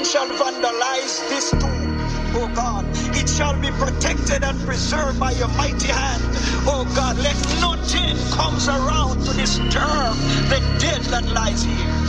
shall vandalize this tomb, oh God. It shall be protected and preserved by your mighty hand, oh God. Let nothing comes around to disturb the dead that lies here.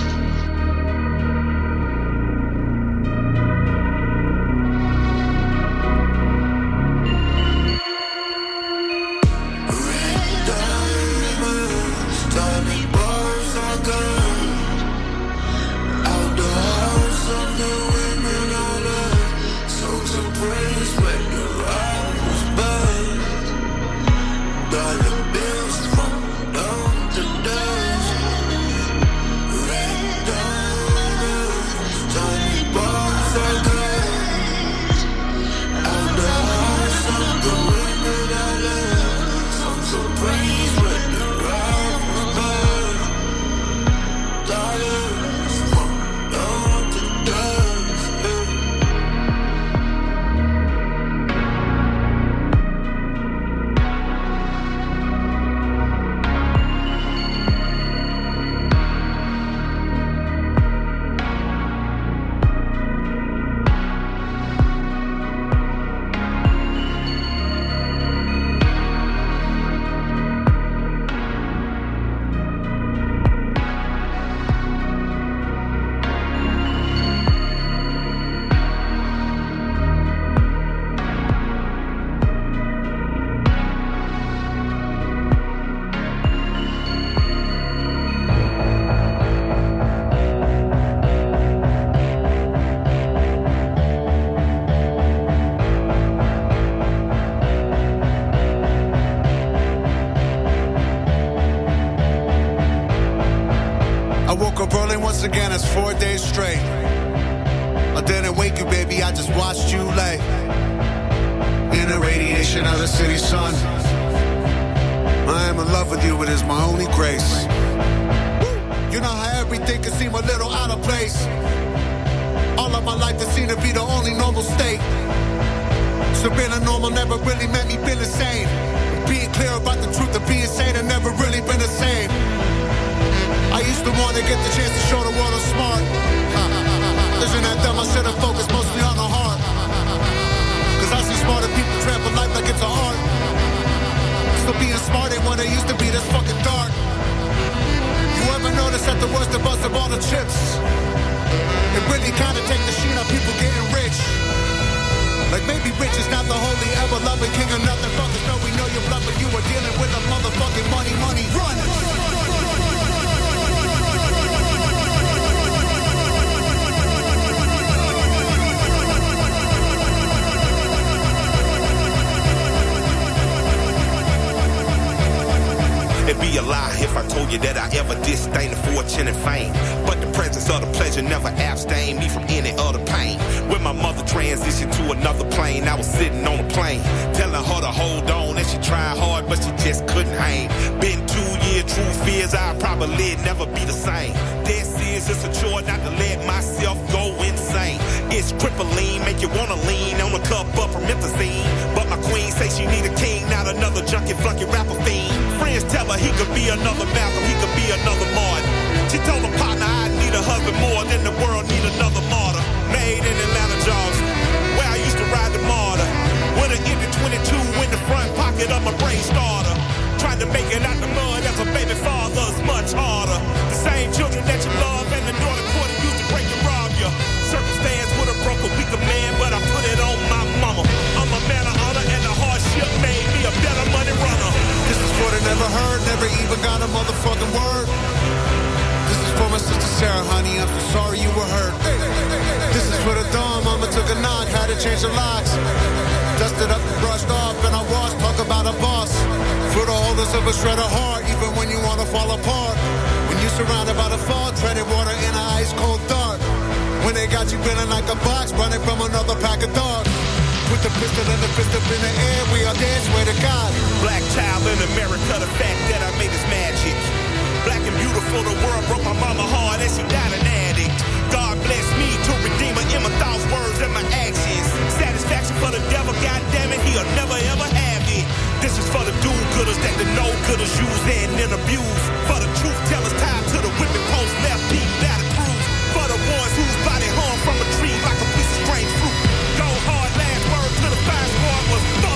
If I told you that I ever disdain the fortune and fame. But the presence of the pleasure never abstained me from any other pain. When my mother transitioned to another plane, I was sitting on a plane, telling her to hold on. And she tried hard, but she just couldn't hang. Been two years, true fears, I'll probably never be the same. This is it's a chore not to let myself go insane. It's crippling, make you wanna lean on a cup of promethazine. But my queen say she need a king, not another junkie, flunky rapper fiend. Friends tell her he could be another Malcolm, he could be another Martin. She told her partner I need a husband more than the world need another martyr. Made in Atlanta jobs, where I used to ride the MARTA. With an empty 22 in the front pocket of my brain starter. Trying to make it out the mud as a baby father's much harder. The same children that you love and the daughter quarter used to break and rob you. Circumstance would have broke a weaker man, but never heard, never even got a motherfucking word. This is for my sister Sarah, honey, I'm so sorry you were hurt. This is for the dawn, mama took a knock, had to change the locks. Dusted up and brushed off, and I washed, talk about a boss. For the holders of a shred of heart, even when you wanna fall apart. When you're surrounded by the fog, treading water in an ice cold dark. When they got you feeling like a box, running from another pack of dogs. With the pistol and the fist up in the air, we are dead, to God. Black child in America, the fact that I made is magic. Black and beautiful, the world broke my mama hard and she died an addict. God bless me to redeem her in my thoughts, words, and my actions. Satisfaction for the devil, God damn it, he'll never ever have it. This is for the do-gooders that the no-gooders use and then abuse. For the truth tellers tied to the whipping post, left beat battle cruise. For the ones whose body hung from a tree like a piece of strange to the fire squad was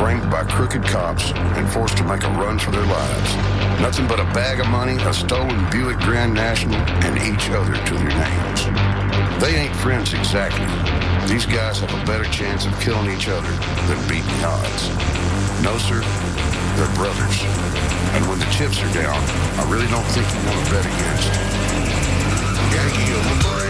framed by crooked cops and forced to make a run for their lives. Nothing but a bag of money, a stolen Buick Grand National, and each other to their names. They ain't friends exactly. These guys have a better chance of killing each other than beating odds. No, sir, they're brothers. And when the chips are down, I really don't think you want to bet against. Yankee of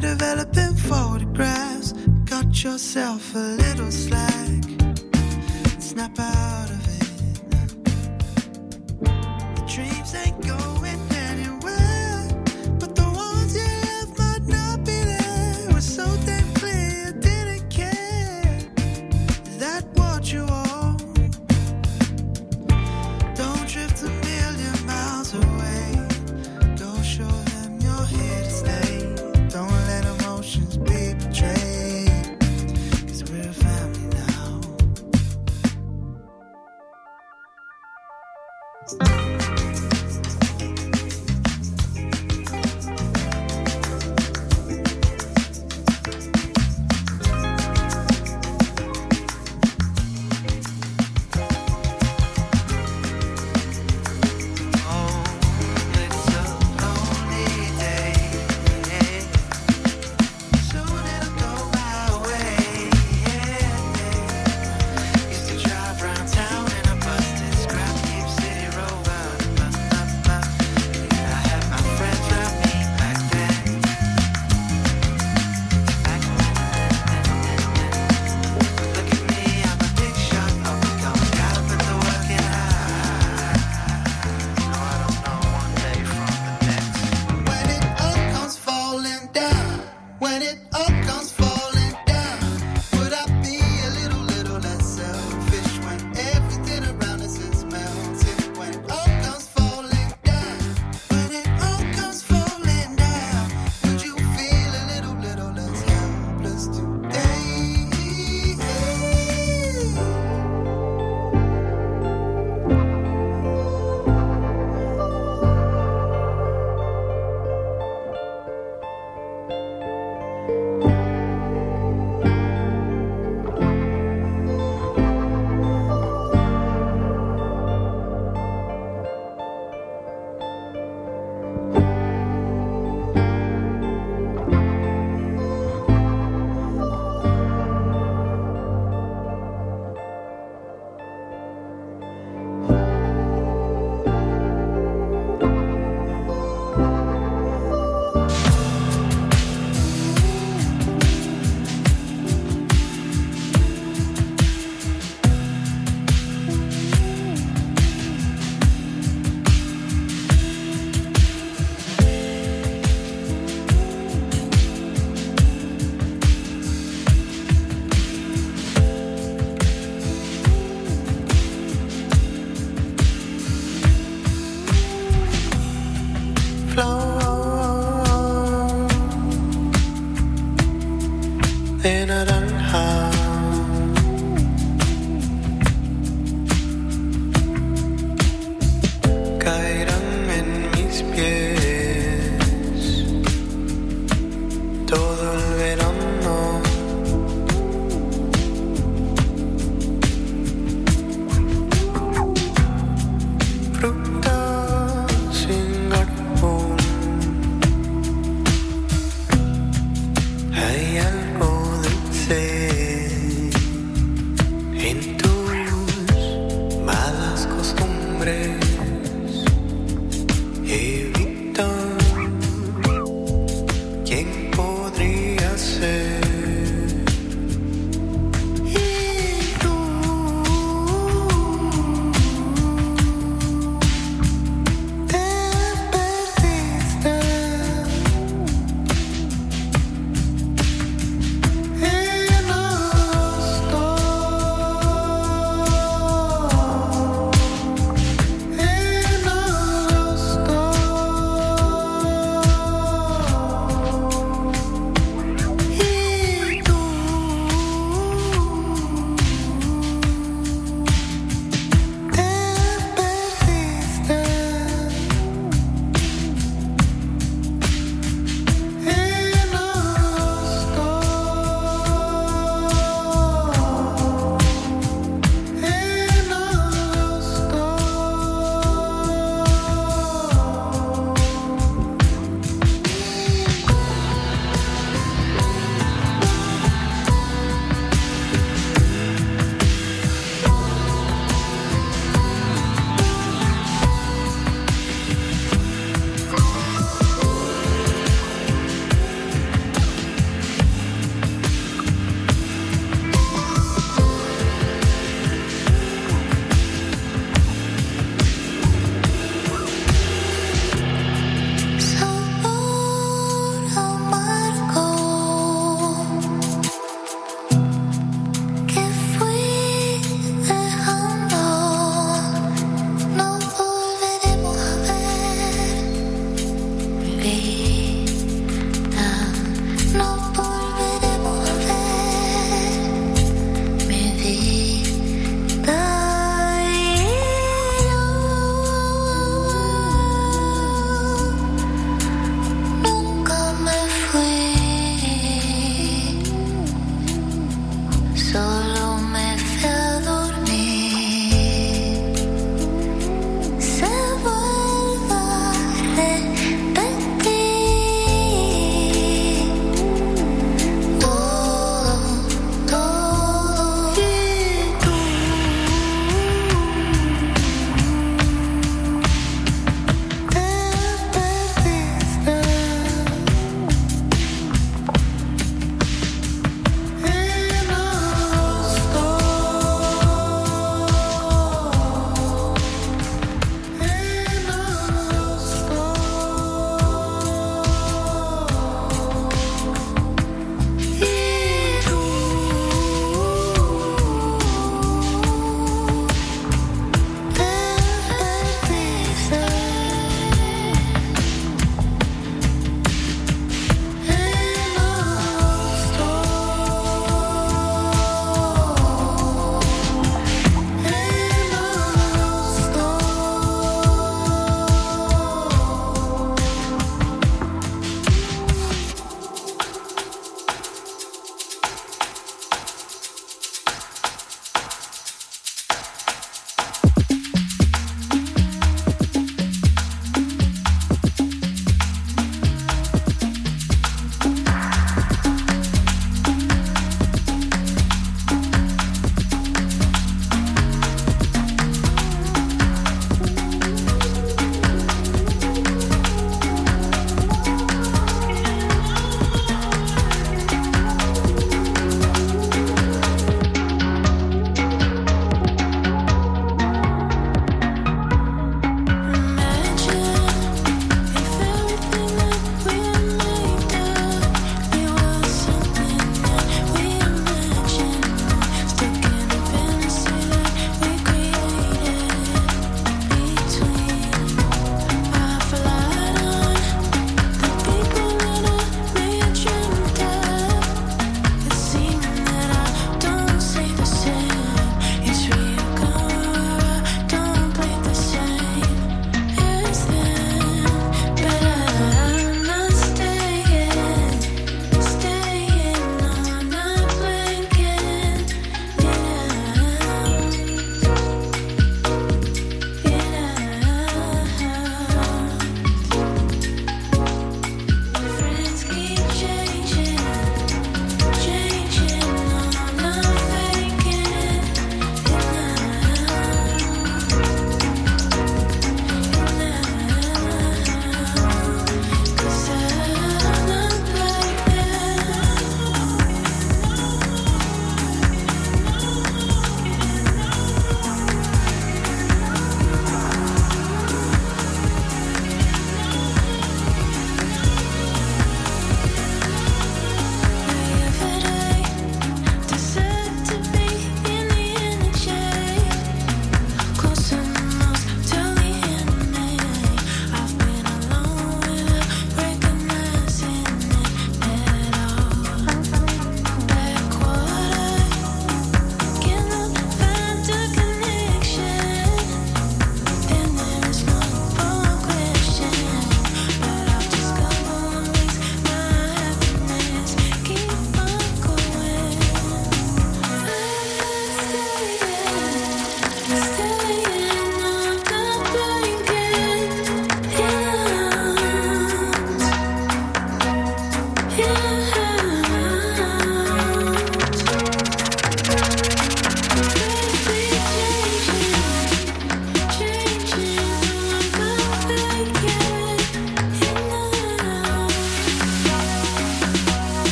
you're developing photographs. Got yourself a little slack. Snap out of it. The dreams ain't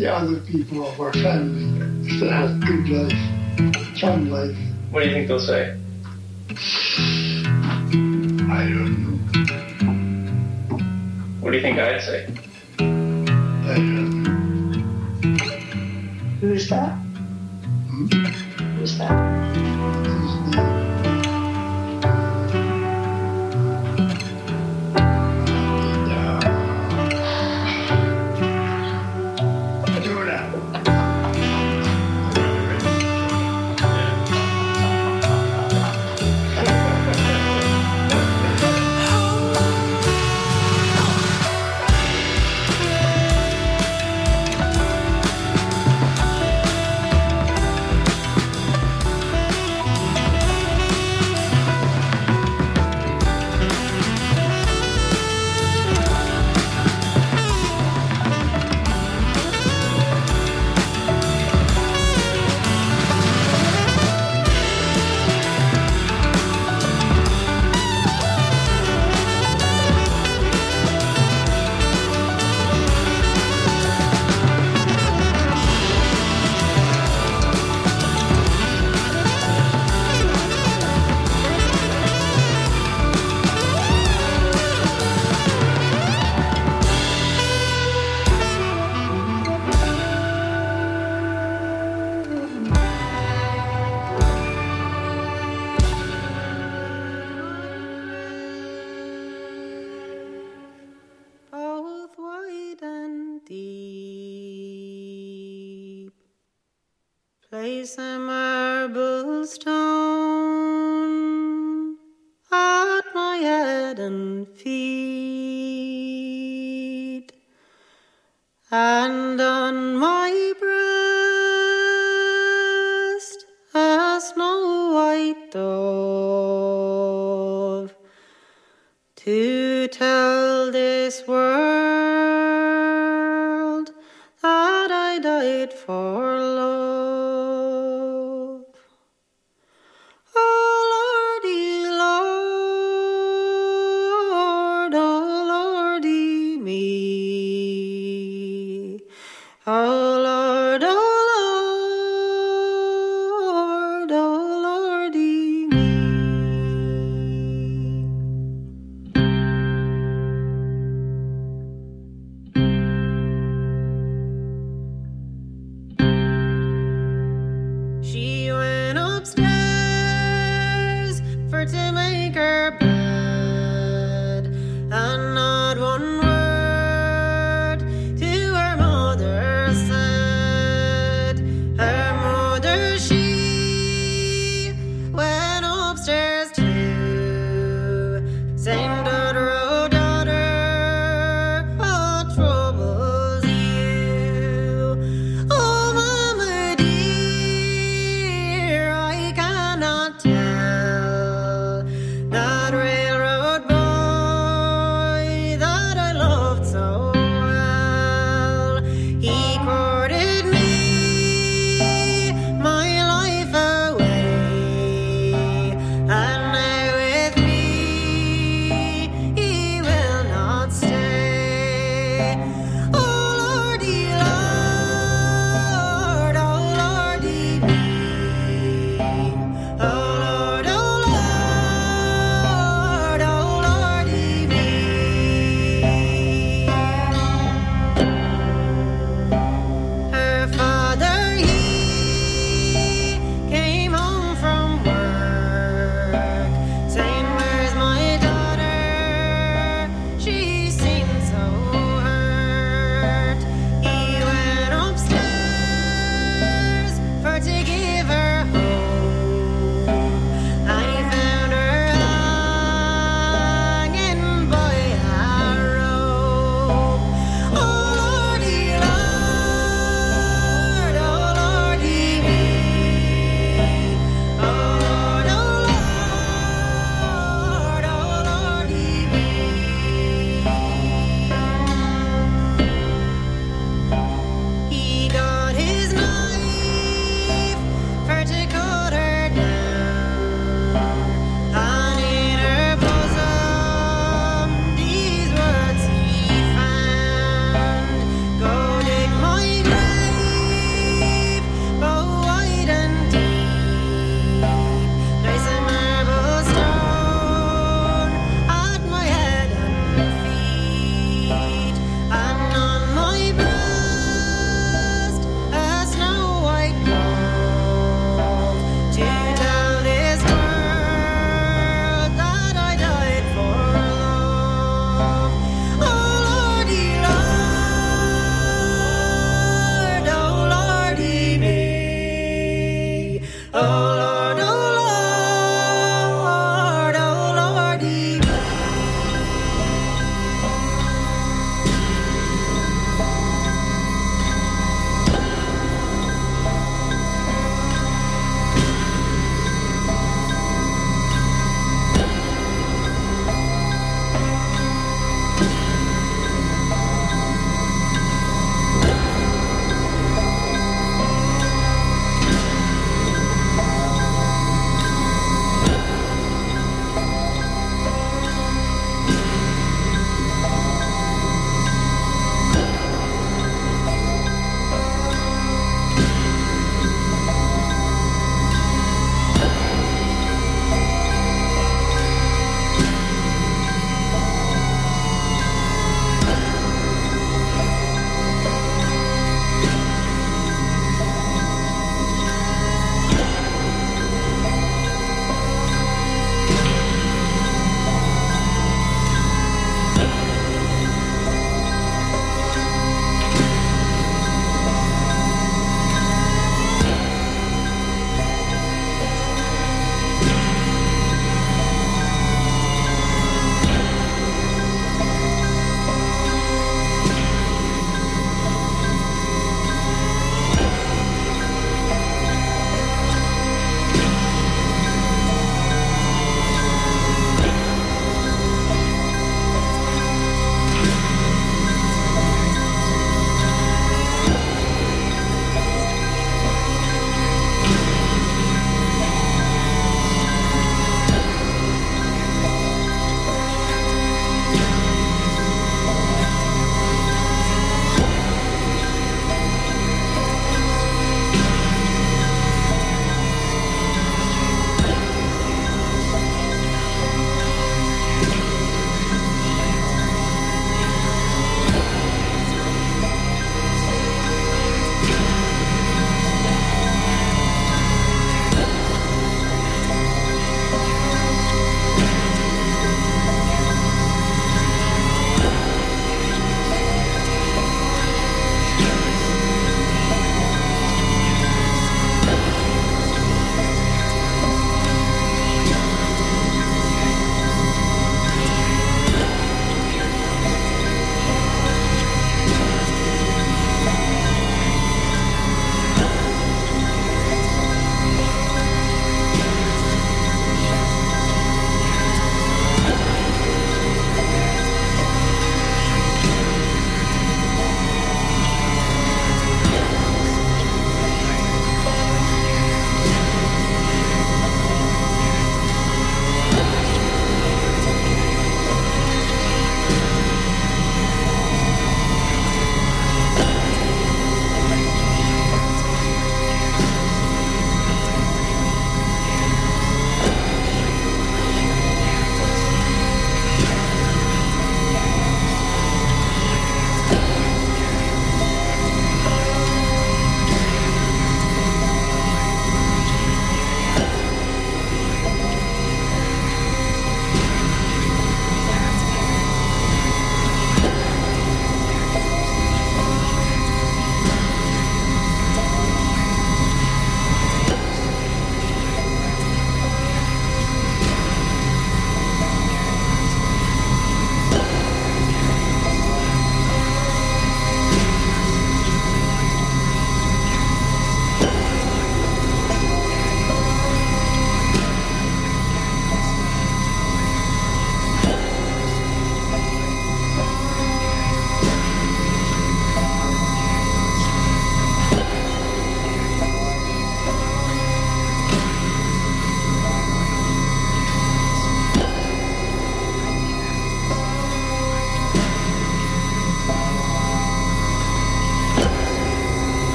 the other people of our family that has good life, fun life. What do you think they'll say?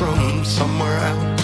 from somewhere else,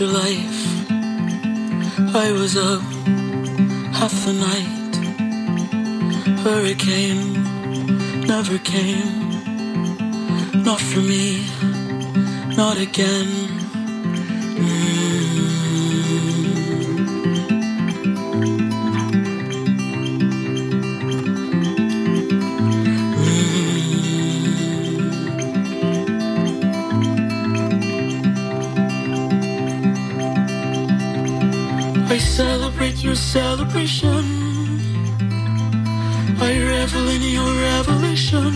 afterlife. I was up half the night. Hurricane never came. Not for me, not again. revelation. I revel in your revelation.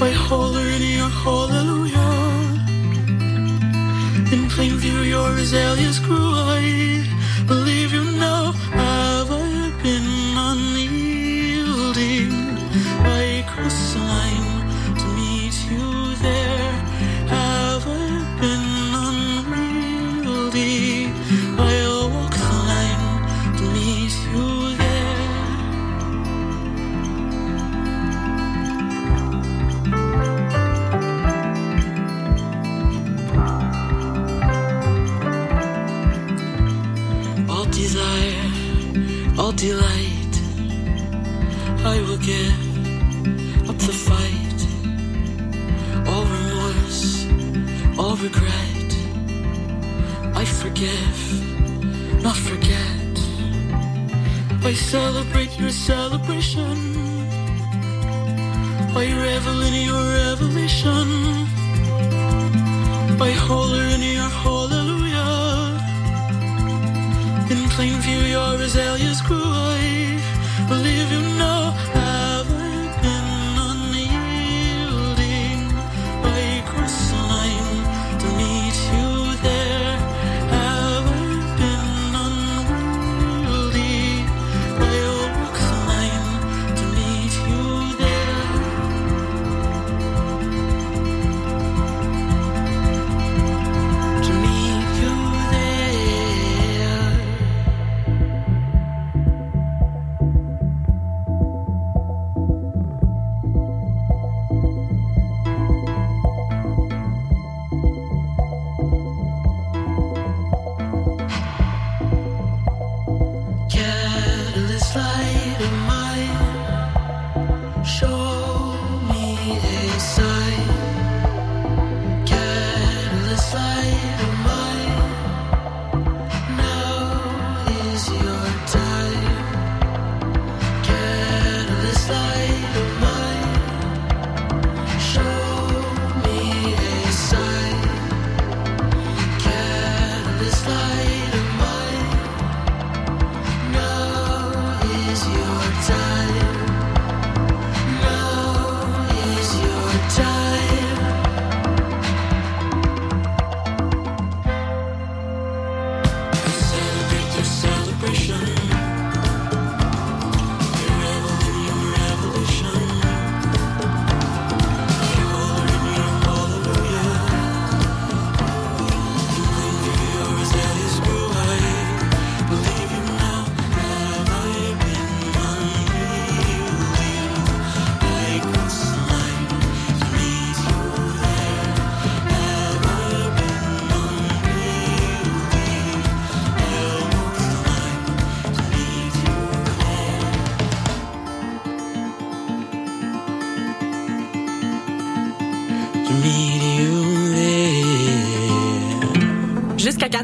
I holler in your hallelujah. In plain view, your azaleas grew high. I celebrate your celebration. I revel in your revelation. I holler in your hallelujah. In plain view, your azaleas grew